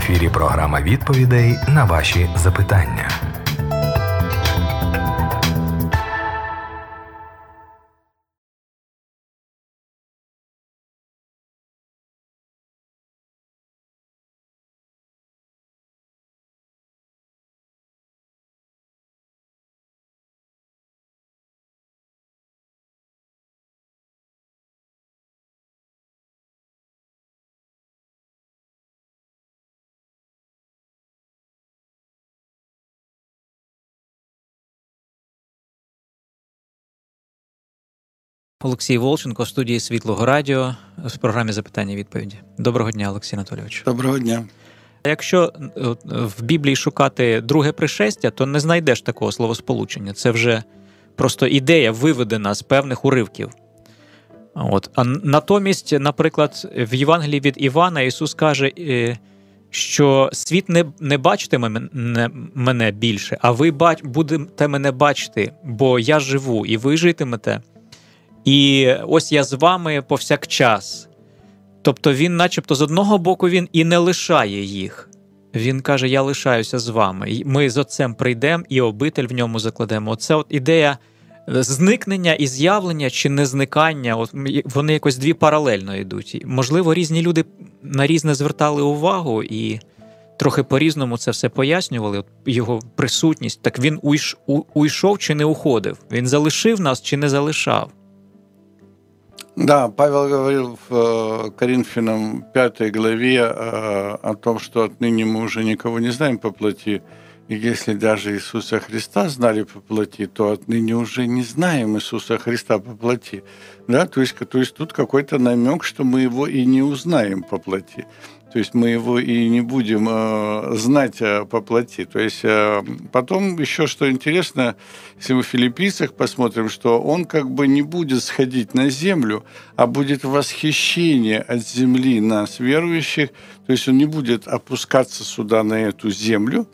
ефірі програма відповідей на ваші запитання. Олексій Волченко в студії Світлого Радіо в програмі запитання і відповіді. Доброго дня, Олексій Анатолійович. Доброго дня. Якщо в Біблії шукати друге пришестя, то не знайдеш такого словосполучення. Це вже просто ідея виведена з певних уривків. От. А натомість, наприклад, в Євангелії від Івана Ісус каже, е, що світ не не бачитиме мене більше, а ви будете мене бачити, бо я живу, і ви житимете. І ось я з вами повсякчас. Тобто він, начебто, з одного боку, він і не лишає їх. Він каже: Я лишаюся з вами. Ми з отцем прийдемо і обитель в ньому закладемо. Оце от ідея зникнення і з'явлення чи не зникання. От Вони якось дві паралельно йдуть. Можливо, різні люди на різне звертали увагу і трохи по-різному це все пояснювали. От Його присутність. Так він уйшов чи не уходив? Він залишив нас чи не залишав? Да, Павел говорил в э, Коринфянам 5 главе э, о том, что отныне мы уже никого не знаем по плоти. И если даже Иисуса Христа знали по плоти, то отныне уже не знаем Иисуса Христа по плоти. Да? То, есть, то есть тут какой-то намек, что мы его и не узнаем по плоти. То есть мы его и не будем э, знать э, по плоти. То есть э, потом еще что интересно, если мы в филиппийцах посмотрим, что он как бы не будет сходить на землю, а будет восхищение от земли нас, верующих. То есть он не будет опускаться сюда, на эту землю,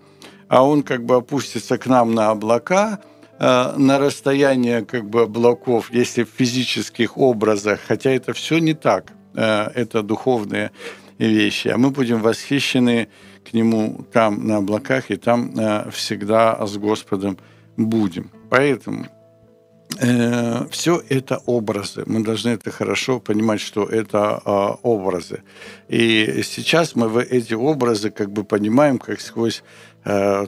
а он как бы опустится к нам на облака, э, на расстояние как бы облаков, если в физических образах, хотя это все не так, э, это духовные вещи, а мы будем восхищены к Нему там на облаках, и там э, всегда с Господом будем. Поэтому все это образы. Мы должны это хорошо понимать, что это э, образы. И сейчас мы эти образы как бы понимаем, как сквозь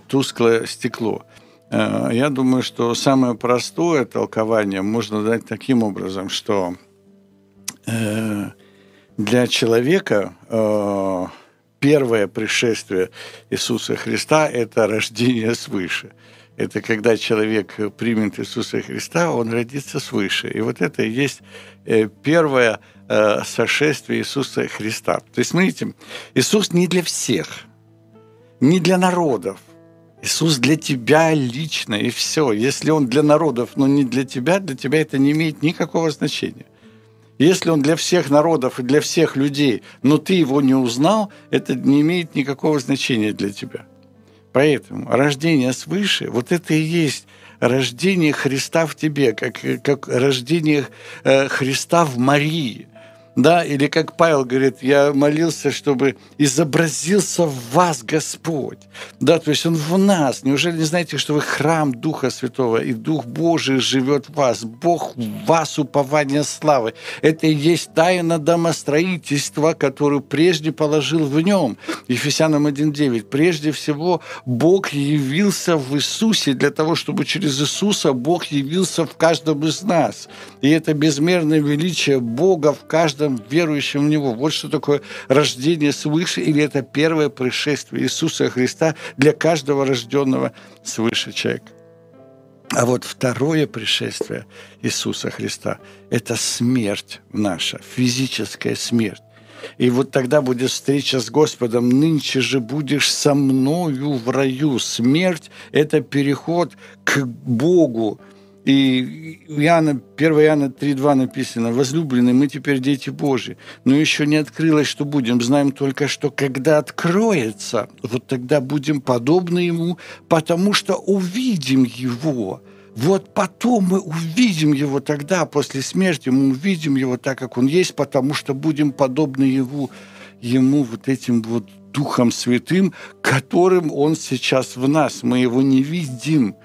тусклое стекло. Э, я думаю, что самое простое толкование можно дать таким образом, что э, для человека э, первое пришествие Иисуса Христа – это рождение свыше. Это когда человек примет Иисуса Христа, он родится свыше. И вот это и есть э, первое э, сошествие Иисуса Христа. То есть, смотрите, Иисус не для всех, не для народов. Иисус для тебя лично, и все. Если Он для народов, но не для тебя, для тебя это не имеет никакого значения. Если он для всех народов и для всех людей, но ты его не узнал, это не имеет никакого значения для тебя. Поэтому рождение свыше, вот это и есть рождение Христа в тебе, как, как рождение э, Христа в Марии да, или как Павел говорит, я молился, чтобы изобразился в вас Господь, да, то есть Он в нас. Неужели не знаете, что вы храм Духа Святого, и Дух Божий живет в вас, Бог в вас упование славы. Это и есть тайна домостроительства, которую прежде положил в нем. Ефесянам 1.9. Прежде всего, Бог явился в Иисусе для того, чтобы через Иисуса Бог явился в каждом из нас. И это безмерное величие Бога в каждом каждом верующем в Него. Вот что такое рождение свыше, или это первое пришествие Иисуса Христа для каждого рожденного свыше человека. А вот второе пришествие Иисуса Христа – это смерть наша, физическая смерть. И вот тогда будет встреча с Господом. Нынче же будешь со мною в раю. Смерть – это переход к Богу, и Иоанна, 1 Иоанна 3.2 написано, «Возлюбленные, мы теперь дети Божьи, но еще не открылось, что будем. Знаем только, что когда откроется, вот тогда будем подобны Ему, потому что увидим Его». Вот потом мы увидим Его тогда, после смерти, мы увидим Его так, как Он есть, потому что будем подобны Его, Ему вот этим вот Духом Святым, которым Он сейчас в нас. Мы его не видим.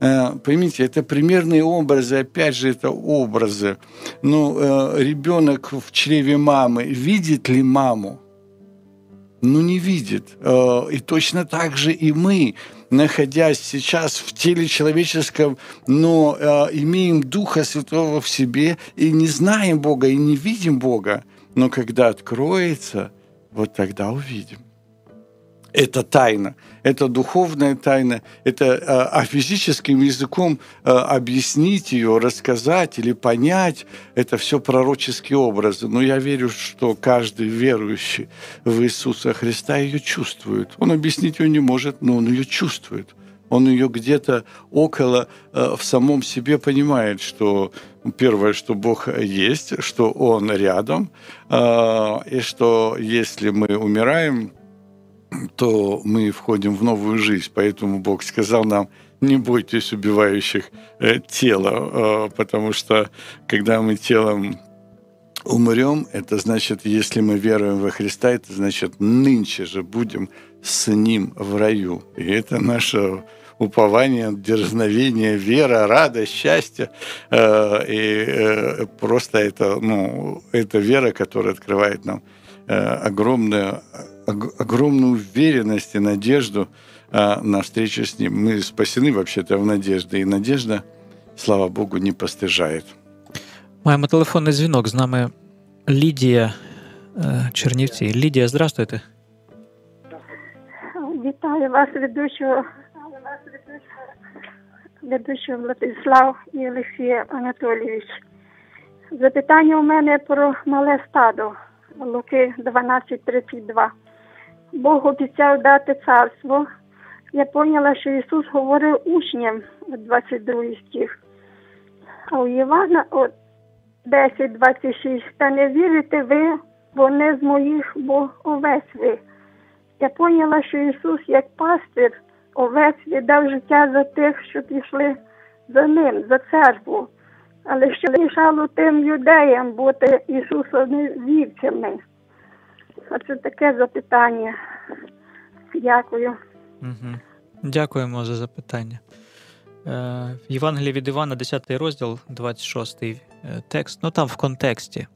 Э, поймите, это примерные образы, опять же, это образы. Ну, э, ребенок в чреве мамы видит ли маму? Ну, не видит. Э, и точно так же и мы, находясь сейчас в теле человеческом, но имеем Духа Святого в себе и не знаем Бога, и не видим Бога. Но когда откроется, вот тогда увидим. Это тайна, это духовная тайна, это а, а физическим языком а, объяснить ее, рассказать или понять, это все пророческие образы. Но я верю, что каждый верующий в Иисуса Христа ее чувствует. Он объяснить ее не может, но он ее чувствует. Он ее где-то около в самом себе понимает, что первое, что Бог есть, что Он рядом, и что если мы умираем, то мы входим в новую жизнь. Поэтому Бог сказал нам, не бойтесь убивающих э, тело, э, потому что когда мы телом умрем, это значит, если мы веруем во Христа, это значит, нынче же будем с Ним в раю. И это наше упование, дерзновение, вера, радость, счастье. Э, и просто это, ну, это вера, которая открывает нам огромную огромную уверенность и надежду а, на встречу с Ним. Мы спасены вообще-то в надежде, и надежда, слава Богу, не постижает. Маємо телефонний дзвінок. З нами Лідія Чернівці. Лідія, здравствуйте. Вітаю вас, ведучого, ведучого Владислав і Олексій Анатолійович. Запитання у мене про мале стадо Луки 12.32. Бог обіцяв дати царство. Я поняла, що Ісус говорив учням 22 стих. А у Івана 10.26. Та не вірите ви, бо не з моїх, бо овець ви. Я поняла, що Ісус, як пастир, овець віддав життя за тих, що пішли за ним, за церкву. Але що лишало тим юдеям бути Ісусовими вівцями. Оце таке запитання. Дякую. Угу. Дякуємо за запитання. Е, в Євангелії від Івана, 10 розділ, 26 е, текст. Ну там в контексті.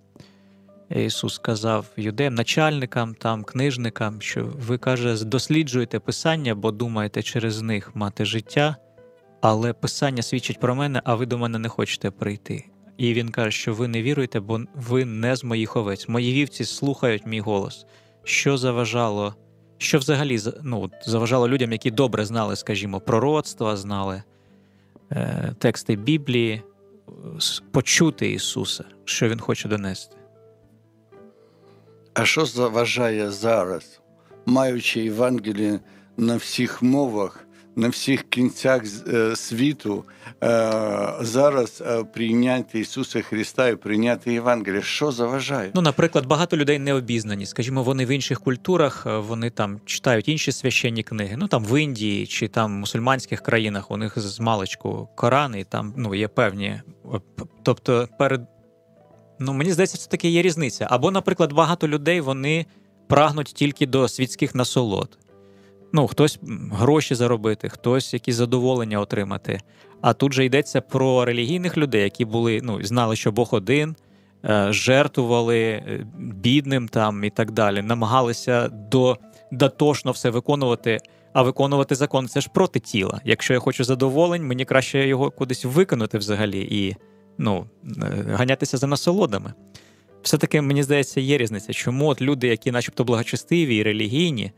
Ісус сказав юдеям, начальникам, там, книжникам, що ви каже, досліджуєте Писання, бо думаєте через них мати життя, але Писання свідчить про мене, а ви до мене не хочете прийти. І він каже, що ви не віруєте, бо ви не з моїх овець. Мої вівці слухають мій голос. Що заважало, що взагалі ну, заважало людям, які добре знали, скажімо, пророцтва, знали е, тексти Біблії, почути Ісуса, що Він хоче донести. А що заважає зараз, маючи Євангеліє на всіх мовах, на всіх кінцях е, світу е, зараз е, прийняти Ісуса Христа і прийняти Євангеліє. Що заважає? Ну, наприклад, багато людей не обізнані. Скажімо, вони в інших культурах вони там читають інші священні книги. Ну там в Індії чи там в мусульманських країнах у них з маличку Коран, і там ну є певні. Тобто, перед ну мені здається, це таки є різниця. Або, наприклад, багато людей вони прагнуть тільки до світських насолод ну, хтось гроші заробити, хтось якісь задоволення отримати. А тут же йдеться про релігійних людей, які були, ну, знали, що Бог один, е, жертвували е, бідним там і так далі, намагалися до, дотошно все виконувати. А виконувати закон це ж проти тіла. Якщо я хочу задоволень, мені краще його кудись виконати взагалі і ну, е, ганятися за насолодами. Все-таки, мені здається, є різниця. Чому от люди, які начебто благочестиві і релігійні,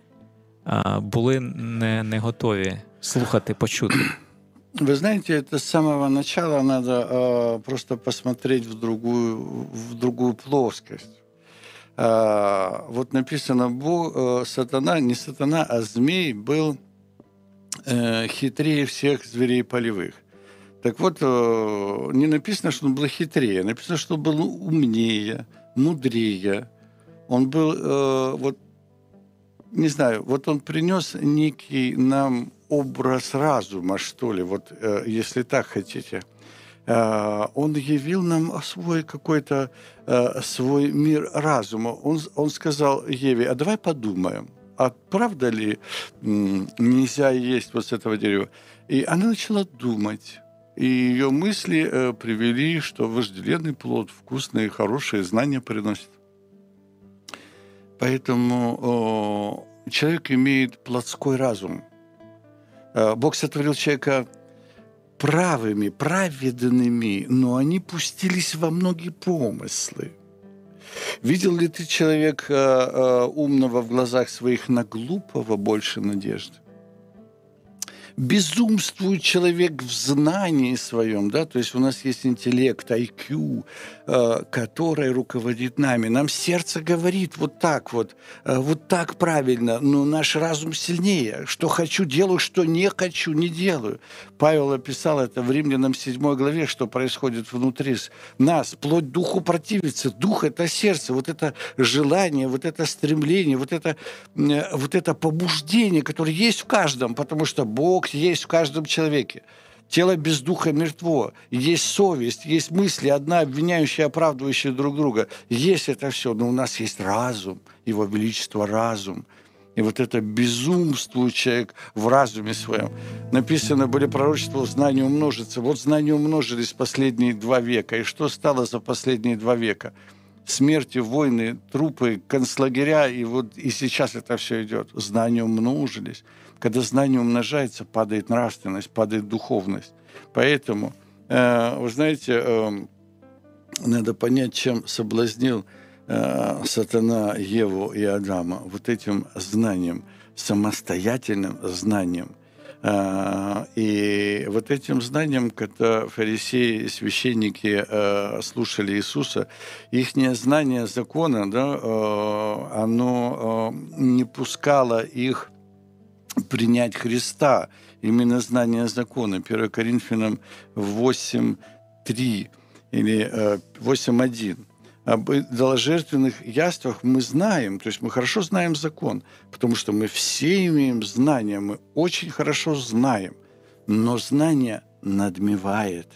були не, не готові слухати, почути? Вы знаете, это с самого начала надо э, просто посмотреть в другую, в другую плоскость. Э, вот написано, Бог, э, сатана, не сатана, а змей был э, хитрее всех зверей полевых. Так вот, э, не написано, что он был хитрее, написано, что он был умнее, мудрее. Он был э, вот не знаю, вот он принес некий нам образ разума, что ли, вот э, если так хотите. Э, он явил нам свой какой-то э, свой мир разума. Он, он сказал Еве, а давай подумаем. а правда ли нельзя есть вот с этого дерева? И она начала думать. И ее мысли э, привели, что вожделенный плод вкусные, хорошие знания приносит. Поэтому э, человек имеет плотской разум. Э, Бог сотворил человека правыми, праведными, но они пустились во многие помыслы. Видел ли ты человека э, умного в глазах своих на глупого больше надежды? Безумствует человек в знании своем, да, то есть у нас есть интеллект, IQ, э, который руководит нами. Нам сердце говорит вот так вот, э, вот так правильно, но наш разум сильнее. Что хочу, делаю, что не хочу, не делаю. Павел описал это в Римлянам 7 главе, что происходит внутри нас. Плоть духу противится. Дух – это сердце, вот это желание, вот это стремление, вот это, э, вот это побуждение, которое есть в каждом, потому что Бог Бог есть в каждом человеке. Тело без духа мертво. Есть совесть, есть мысли, одна обвиняющая, оправдывающая друг друга. Есть это все, но у нас есть разум, Его Величество разум. И вот это безумствует человек в разуме своем. Написано, были пророчества, знание умножится. Вот знания умножились последние два века. И что стало за последние два века? Смерти, войны, трупы, концлагеря, и вот и сейчас это все идет. Знания умножились. Когда знание умножается, падает нравственность, падает духовность. Поэтому, э, вы знаете, э, надо понять, чем соблазнил э, сатана Еву и Адама. Вот этим знанием, самостоятельным знанием. И вот этим знанием, когда фарисеи, священники слушали Иисуса, их знание закона, да, оно не пускало их принять Христа, именно знание закона. 1 Коринфянам 8.3 или 8.1. Об идоложертвенных яствах мы знаем, то есть мы хорошо знаем закон, потому что мы все имеем знания, мы очень хорошо знаем, но знание надмевает,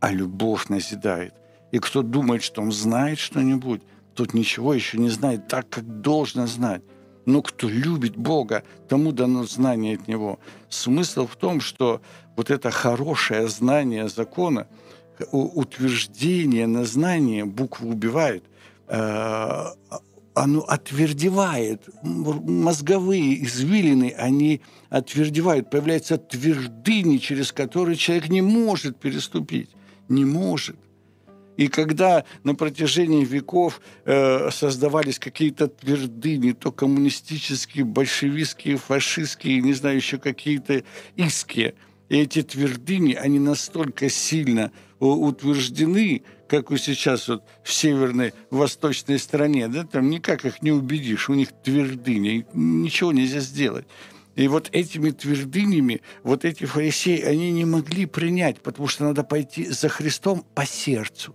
а любовь назидает. И кто думает, что он знает что-нибудь, тот ничего еще не знает так, как должно знать. Но кто любит Бога, тому дано знание от Него. Смысл в том, что вот это хорошее знание закона, утверждение на знание букву убивает, э, оно отвердевает. Мозговые извилины, они отвердевают. Появляются твердыни, через которые человек не может переступить. Не может. И когда на протяжении веков э, создавались какие-то твердыни, то коммунистические, большевистские, фашистские, не знаю, еще какие-то иски, и эти твердыни, они настолько сильно утверждены, как вот сейчас вот в северной, восточной стране, да, там никак их не убедишь, у них твердыни, ничего нельзя сделать. И вот этими твердынями, вот эти фарисеи, они не могли принять, потому что надо пойти за Христом по сердцу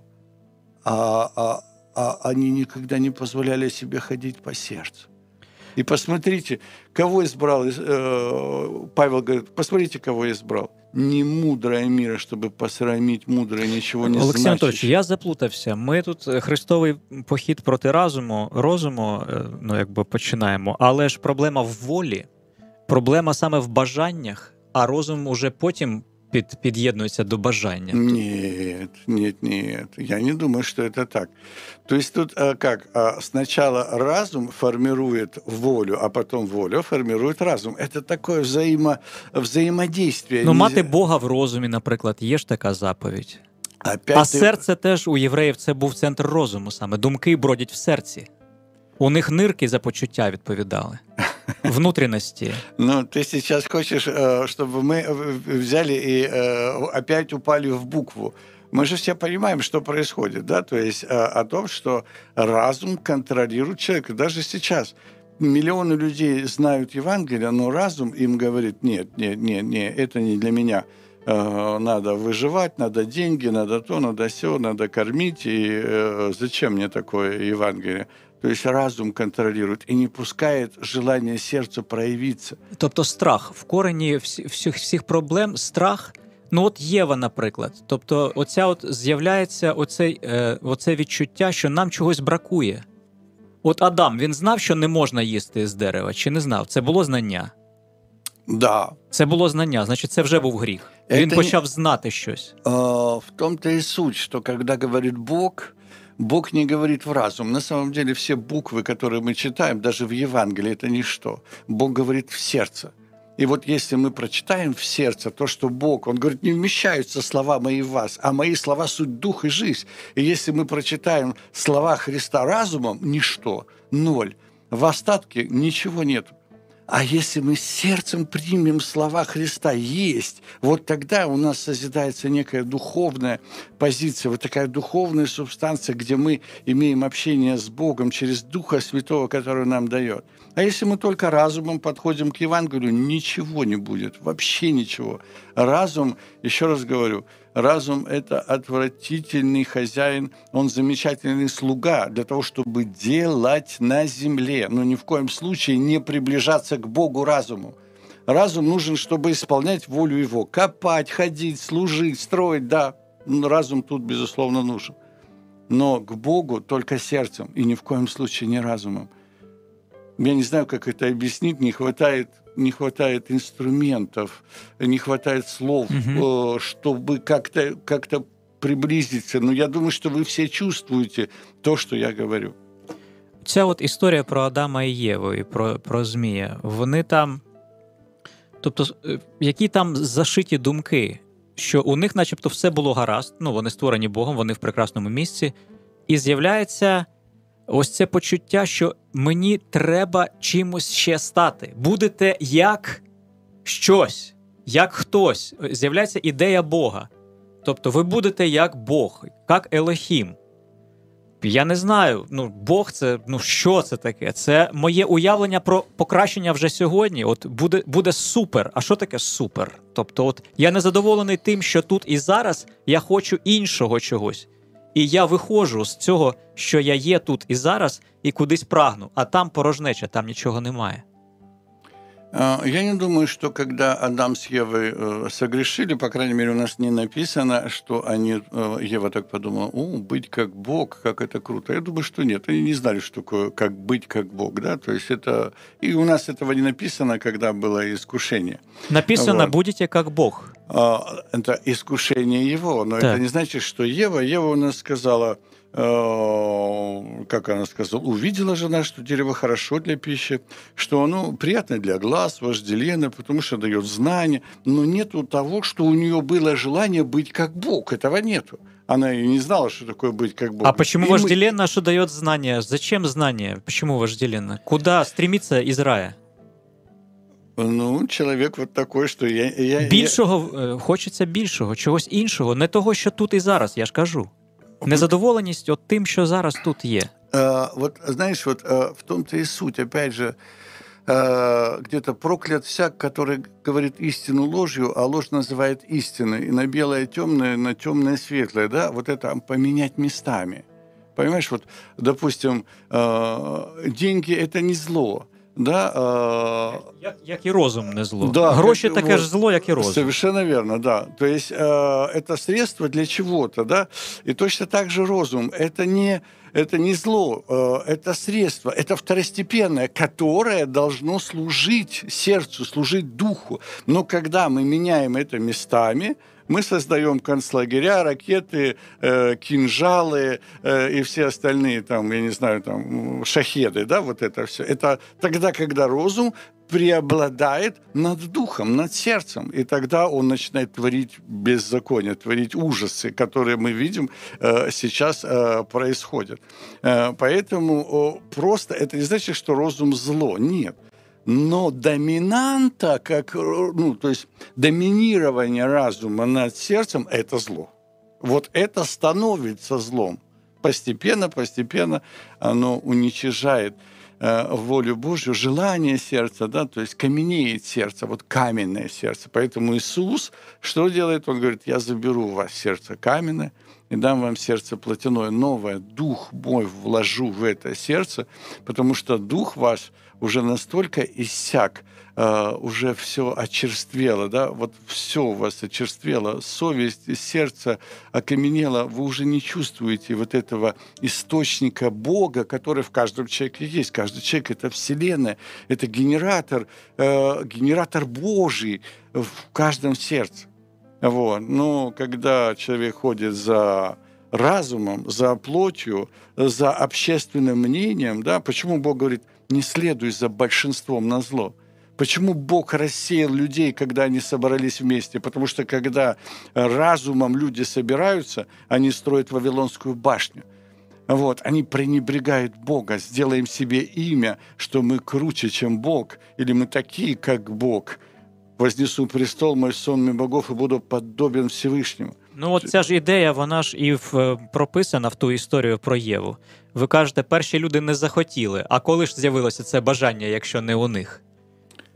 а, а, а они никогда не позволяли себе ходить по сердцу. И посмотрите, кого избрал, э, Павел говорит, посмотрите, кого избрал. Не мудрое мира, чтобы посрамить мудрое, нічого не Олексій Анатольович, я заплутався. Ми тут е, хрестовий похід проти разуму, розуму, е, ну якби починаємо, але ж проблема в волі, проблема саме в бажаннях, а розум уже потім під, під'єднується до бажання. Нет, нет, нет. Я не думаю, что это так. То есть тут а, как? А, сначала разум формирует волю, а потом воля формирует разум. Это такое взаимо, взаимодействие. Ну, мати Бога в розумі, наприклад, є ж така заповідь. Опять а ти... серце теж у євреїв це був центр розуму саме. Думки бродять в серці. У них нирки за почуття відповідали. Внутренности. Ну, ты сейчас хочешь, э, чтобы мы взяли и э, опять упали в букву. Мы же все понимаем, что происходит, да, то есть э, о том, что разум контролирует человека. Даже сейчас миллионы людей знают Евангелие, но разум им говорит, нет, нет, нет, нет, это не для меня. Надо выживать, надо деньги, надо то, надо все, надо кормить. И зачем мне такое Евангелие? То есть разум контролирует и не пускает желание сердца проявиться. Тобто страх в корені всіх всіх проблем страх. Ну, от Єва, наприклад. Тобто, оця от з'являється оце, е, оце відчуття, що нам чогось бракує. От Адам він знав, що не можна їсти з дерева, чи не знав? Це було знання. Да. Це було знання, значить, це вже був гріх. Він почав знати щось. А, В том-то и суть, что когда говорит Бог, Бог не говорит в разум. На самом деле все буквы, которые мы читаем, даже в Евангелии, это ничто. Бог говорит в сердце. И вот если мы прочитаем в сердце то, что Бог, Он говорит, не вмещаются слова мои в вас, а мои слова суть дух и жизнь. И если мы прочитаем слова Христа разумом, ничто, ноль. В остатке ничего нет. А если мы сердцем примем слова Христа есть, вот тогда у нас созидается некая духовная позиция, вот такая духовная субстанция, где мы имеем общение с Богом через Духа Святого, который нам дает. А если мы только разумом подходим к Евангелию, ничего не будет, вообще ничего. Разум, еще раз говорю, разум – это отвратительный хозяин, он замечательный слуга для того, чтобы делать на земле, но ни в коем случае не приближаться к Богу разуму. Разум нужен, чтобы исполнять волю его, копать, ходить, служить, строить, да, разум тут, безусловно, нужен. Но к Богу только сердцем и ни в коем случае не разумом. Я не знаю, как это объяснить, не хватает не хватает инструментов, не хватает слов, угу. чтобы как-то как приблизиться. Но я думаю, что вы все чувствуете то, что я говорю. Ця от історія про Адама і Єву і про, про Змія, вони там. Тобто, які там зашиті думки, що у них, начебто, все було гаразд, ну вони створені Богом, вони в прекрасному місці, і з'являється ось це почуття, що мені треба чимось ще стати. Будете як щось, як хтось. З'являється ідея Бога. Тобто, ви будете як Бог, як Елохім. Я не знаю, ну Бог це ну що це таке? Це моє уявлення про покращення вже сьогодні. От буде буде супер. А що таке супер? Тобто, от я не задоволений тим, що тут і зараз я хочу іншого чогось. І я виходжу з цього, що я є тут і зараз, і кудись прагну, а там порожнеча, там нічого немає. Я не думаю, что когда Адам с Евой э, согрешили, по крайней мере, у нас не написано, что они, э, Ева так подумала, о, быть как Бог, как это круто. Я думаю, что нет. Они не знали, что такое, как быть как Бог. Да? То есть это... И у нас этого не написано, когда было искушение. Написано, вот. будете как Бог. Это искушение его, но да. это не значит, что Ева, Ева у нас сказала, как она сказала, увидела жена, что дерево хорошо для пищи, что оно приятно для глаз, вожделенно, потому что дает знания, но нету того, что у нее было желание быть как Бог. Этого нету. Она и не знала, что такое быть как Бог. А почему и вожделенно, мы... что дает знания? Зачем знания? Почему вожделенно? Куда стремиться из рая? Ну, чоловік от такий, що я. я Більшого я... хочеться більшого, чогось іншого, не того, що тут і зараз, я ж кажу. Незадоволеність от тим, що зараз тут є. А, вот, знаешь, вот а, в том-то и суть, опять же, а, где-то проклят всяк, который говорит истину ложью, а ложь называет истиной. И на белое темное, на темное светлое, да, вот это поменять местами. Понимаешь, вот, допустим, деньги – это не зло, Да, э, як, як і розум не зло. Да, Гроші как, таке вот, ж зло, як і розум. Совершенно верно, да. То есть э, это средство для чего-то, да. И точно так же розум. Это не, это не зло, э, это средство, это второстепенное, которое должно служить сердцу, служить духу. Но когда мы меняем это местами, мы создаем концлагеря, ракеты, э, кинжалы э, и все остальные, там, я не знаю, там, шахеды, да, вот это все. Это тогда, когда розум преобладает над духом, над сердцем. И тогда он начинает творить беззаконие, творить ужасы, которые мы видим э, сейчас э, происходят. Э, поэтому э, просто это не значит, что розум зло. Нет. Но доминанта, как, ну, то есть доминирование разума над сердцем – это зло. Вот это становится злом. Постепенно, постепенно оно уничижает э, волю Божью, желание сердца, да, то есть каменеет сердце, вот каменное сердце. Поэтому Иисус что делает? Он говорит, я заберу у вас сердце каменное, и дам вам сердце плотяное, новое, дух мой вложу в это сердце, потому что дух ваш уже настолько иссяк, Uh, уже все очерствело, да, вот все у вас очерствело, совесть, сердце окаменело, вы уже не чувствуете вот этого источника Бога, который в каждом человеке есть. Каждый человек — это вселенная, это генератор, uh, генератор Божий в каждом сердце. Вот. Но когда человек ходит за разумом, за плотью, за общественным мнением, да, почему Бог говорит, не следуй за большинством на зло? Почему Бог рассеял людей, когда они собрались вместе? Потому что когда разумом люди собираются, они строят Вавилонскую башню. Вот, они пренебрегают Бога, сделаем себе имя, что мы круче, чем Бог, или мы такие, как Бог. Вознесу престол мой сонми богов и буду подобен Всевишнему. Ну, от ця ж ідея, вона ж і в, прописана в ту історію про Єву. Ви кажете, перші люди не захотіли. А коли ж з'явилося це бажання, якщо не у них?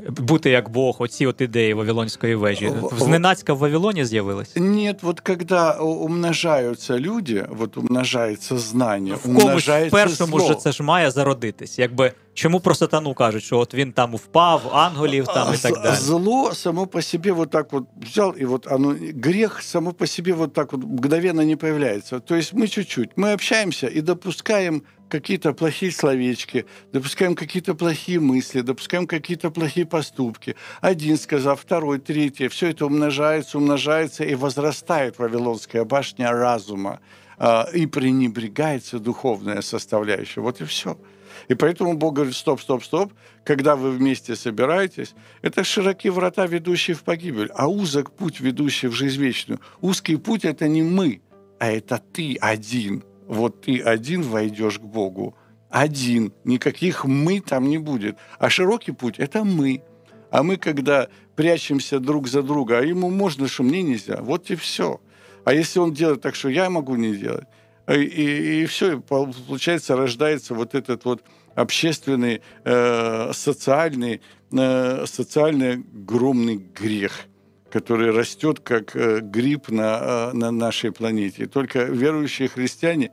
Бути як Бог, оці от ідеї Вавилонської вежі. Зненацька в Вавилоні з'явилось? Нет, вот когда умножаются люди, вот умножается знание, в комусь в першому зло. ж це ж має зародитись. Якби чому про сатану кажуть, що от він там впав, ангелів там і так далі. Зло само по себе вот так вот взял, и вот оно, грех само по себе вот так вот мгновенно не появляется. То есть мы чуть-чуть, мы общаемся и допускаем какие-то плохие словечки, допускаем какие-то плохие мысли, допускаем какие-то плохие поступки. Один сказал, второй, третий. Все это умножается, умножается и возрастает Вавилонская башня разума. А, и пренебрегается духовная составляющая. Вот и все. И поэтому Бог говорит, стоп, стоп, стоп, когда вы вместе собираетесь, это широкие врата, ведущие в погибель, а узок путь, ведущий в жизнь вечную. Узкий путь – это не мы, а это ты один – вот ты один войдешь к Богу, один, никаких мы там не будет. А широкий путь – это мы. А мы, когда прячемся друг за друга, а ему можно, что мне нельзя, вот и все. А если он делает так, что я могу не делать, и, и, и все, получается, рождается вот этот вот общественный, э, социальный, э, социальный огромный грех – который растет как э, гриб на, э, на нашей планете. И только верующие христиане,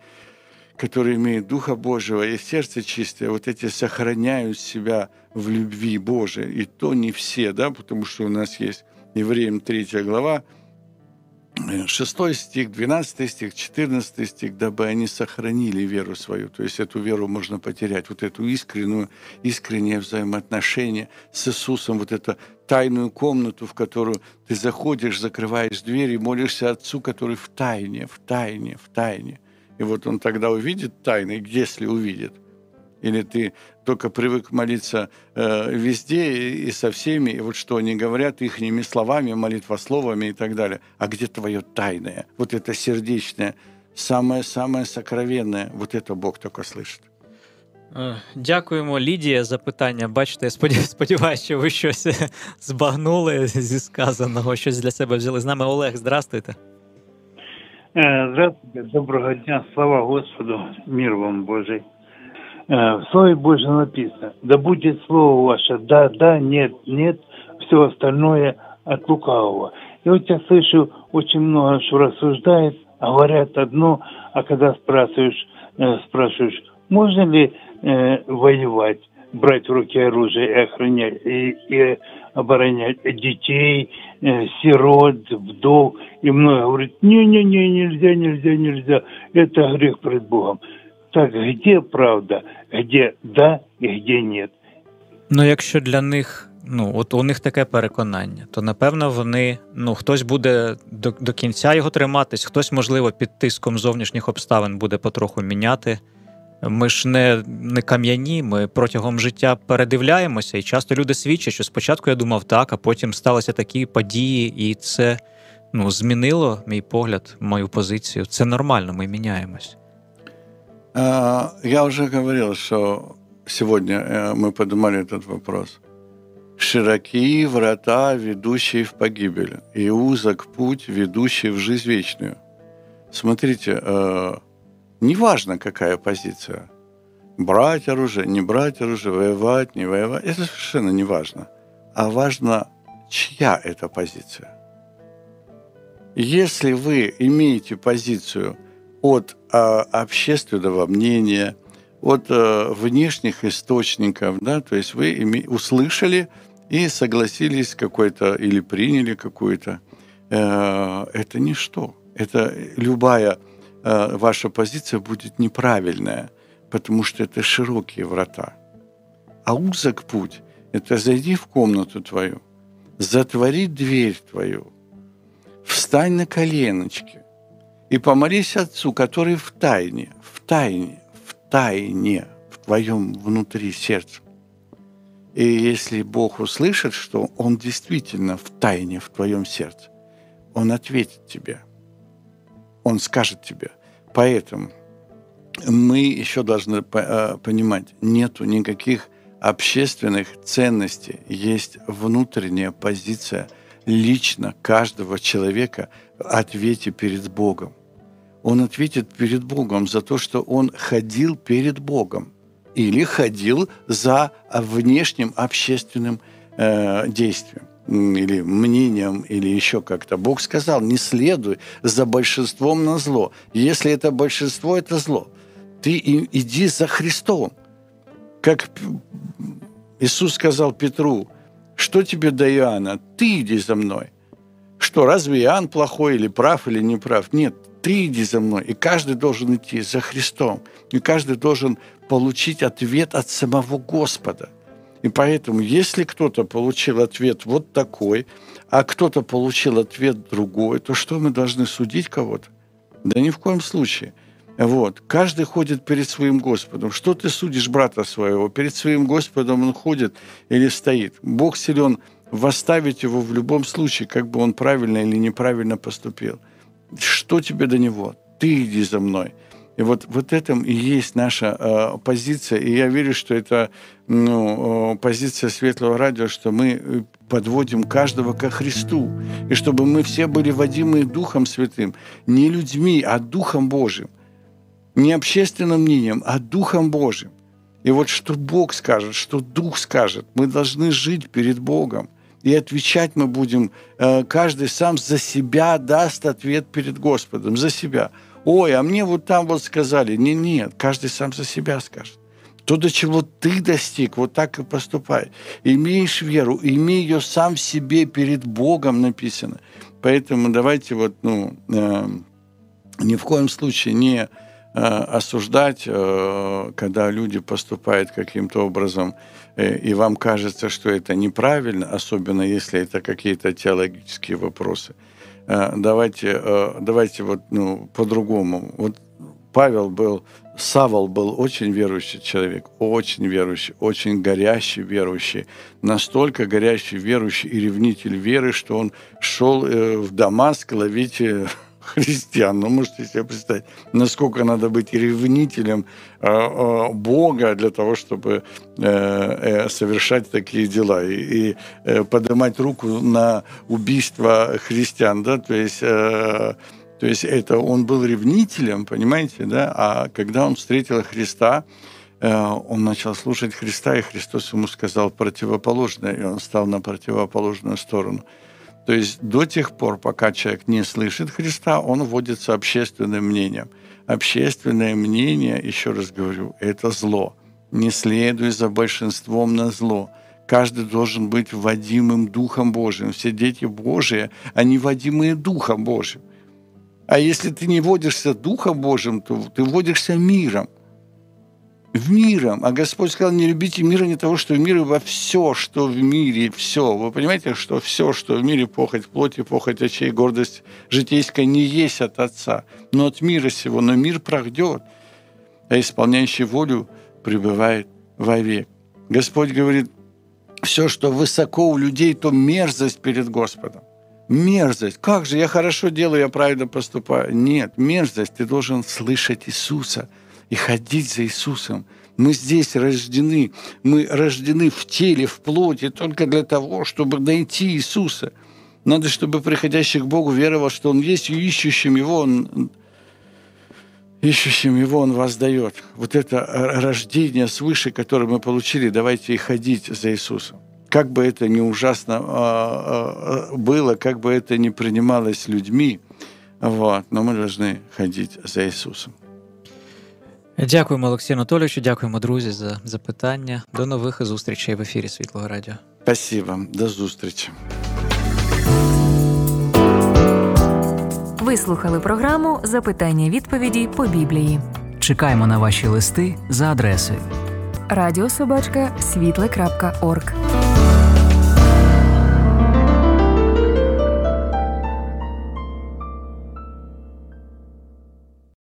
которые имеют Духа Божьего и сердце чистое, вот эти сохраняют себя в любви Божией. И то не все, да, потому что у нас есть Евреям 3 глава, 6 стих, 12 стих, 14 стих, дабы они сохранили веру свою. То есть эту веру можно потерять, вот эту искреннюю, искреннее взаимоотношение с Иисусом, вот эту тайную комнату, в которую ты заходишь, закрываешь дверь и молишься Отцу, который в тайне, в тайне, в тайне. И вот он тогда увидит тайны, если увидит Или ты только привык молиться э, везде и со всеми, и вот что они говорят ихними словами, молитвословами и так далее. А где твое тайное? Вот это сердечное, самое-самое сокровенное, вот это Бог только слышит. Е, дякуємо, Лідія, за питання. Бачите, сподіваюся, що ви щось збагнули зі сказаного, щось для себе взяли з нами. Олег, здрастуйте. Е, здравствуйте, доброго дня, слава Господу, мир вам Божий. Э, в Слове Божьем написано, да будет Слово ваше, да, да, нет, нет, все остальное от лукавого. И вот я слышу очень много, что рассуждает, говорят одно, а когда спрашиваешь, э, спрашиваешь, можно ли э, воевать, брать в руки оружие и охранять, и, и оборонять детей, э, сирот, вдов, и много говорит, не-не-не, нельзя, нельзя, нельзя, это грех пред Богом. Так где правда, где да і где нет. Ну, якщо для них, ну от у них таке переконання, то напевно вони, ну хтось буде до до кінця його триматись, хтось, можливо, під тиском зовнішніх обставин буде потроху міняти. Ми ж не не кам'яні, ми протягом життя передивляємося, і часто люди свідчать, що спочатку я думав так, а потім сталися такі події, і це ну, змінило мій погляд, мою позицію. Це нормально, ми міняємось. А, я уже говорил, что сегодня э, мы поднимали этот вопрос. Широкие врата, ведущие в погибель, и узок путь, ведущий в жизнь вечную. Смотрите, э, неважно, какая позиция. Брать оружие, не брать оружие, воевать, не воевать. Это совершенно не важно. А важно, чья это позиция. Если вы имеете позицию – от а, общественного мнения, от а, внешних источников, да, то есть вы име, услышали и согласились какой-то или приняли какую-то, э, это ничто. Это любая э, ваша позиция будет неправильная, потому что это широкие врата. А узок путь – это зайди в комнату твою, затвори дверь твою, встань на коленочки и помолись Отцу, который в тайне, в тайне, в тайне, в твоем внутри сердца. И если Бог услышит, что Он действительно в тайне в твоем сердце, Он ответит тебе. Он скажет тебе. Поэтому мы еще должны э, понимать, нету никаких общественных ценностей, есть внутренняя позиция лично каждого человека ответе перед Богом. Он ответит перед Богом за то, что он ходил перед Богом или ходил за внешним общественным э, действием или мнением, или еще как-то. Бог сказал, не следуй за большинством на зло. Если это большинство, это зло. Ты иди за Христом. Как Иисус сказал Петру, что тебе до Иоанна? Ты иди за мной. Что, разве Иоанн плохой или прав, или не прав? Нет, ты иди за мной. И каждый должен идти за Христом. И каждый должен получить ответ от самого Господа. И поэтому, если кто-то получил ответ вот такой, а кто-то получил ответ другой, то что мы должны судить кого-то? Да ни в коем случае. Вот. Каждый ходит перед своим Господом. Что ты судишь брата своего? Перед своим Господом он ходит или стоит. Бог силен восставить его в любом случае, как бы он правильно или неправильно поступил. Что тебе до него? Ты иди за мной. И вот, вот этом и есть наша э, позиция. И я верю, что это ну, э, позиция Светлого Радио, что мы э, подводим каждого ко Христу. И чтобы мы все были водимы Духом Святым. Не людьми, а Духом Божьим. Не общественным мнением, а Духом Божьим. И вот что Бог скажет, что Дух скажет, мы должны жить перед Богом. И отвечать мы будем, э, каждый сам за себя даст ответ перед Господом, за себя ой, а мне вот там вот сказали. Не, нет, каждый сам за себя скажет. То, до чего ты достиг, вот так и поступай. Имеешь веру, имей ее сам в себе перед Богом написано. Поэтому давайте вот, ну, э, ни в коем случае не осуждать, э, когда люди поступают каким-то образом, э, и вам кажется, что это неправильно, особенно если это какие-то теологические вопросы. Э, давайте, э, давайте вот ну, по-другому. Вот Павел был, Савол был очень верующий человек, очень верующий, очень горящий верующий, настолько горящий верующий и ревнитель веры, что он шел э, в Дамаск ловить христиан. Ну, можете себе представить, насколько надо быть ревнителем э, э, Бога для того, чтобы э, э, совершать такие дела и, э, поднимать руку на убийство христиан, да, то есть... То есть это он был ревнителем, понимаете, да? А когда он встретил Христа, он начал слушать Христа, и Христос ему сказал противоположное, и он стал на противоположную сторону. То есть до тех пор, пока человек не слышит Христа, он вводится общественным мнением. Общественное мнение, еще раз говорю, это зло. Не следуй за большинством на зло. Каждый должен быть водимым Духом Божьим. Все дети Божии, они водимые Духом Божьим. А если ты не водишься Духом Божьим, то ты водишься миром – миром. А Господь сказал, не любите мира не того, что в мире, во все, что в мире, все. Вы понимаете, что все, что в мире, похоть плоти, похоть очей, гордость житейская не есть от Отца, но от мира сего. Но мир пройдет, а исполняющий волю пребывает вовек. Господь говорит, все, что высоко у людей, то мерзость перед Господом. Мерзость. Как же я хорошо делаю, я правильно поступаю. Нет, мерзость. Ты должен слышать Иисуса – и ходить за Иисусом. Мы здесь рождены, мы рождены в теле, в плоти, только для того, чтобы найти Иисуса. Надо, чтобы приходящий к Богу веровал, что Он есть, и ищущим Его Он, ищущим Его Он воздает. Вот это рождение свыше, которое мы получили, давайте и ходить за Иисусом. Как бы это ни ужасно а, а, было, как бы это ни принималось людьми – Вот. Но мы должны ходить за Иисусом. Дякуємо, Олексію Анатолійовичу, дякуємо, друзі, за запитання. До нових зустрічей в ефірі Світлого Радіо. Спасибо. До зустрічі. Ви слухали програму Запитання відповіді по Біблії. Чекаємо на ваші листи за адресою Радіособачка світле.орг.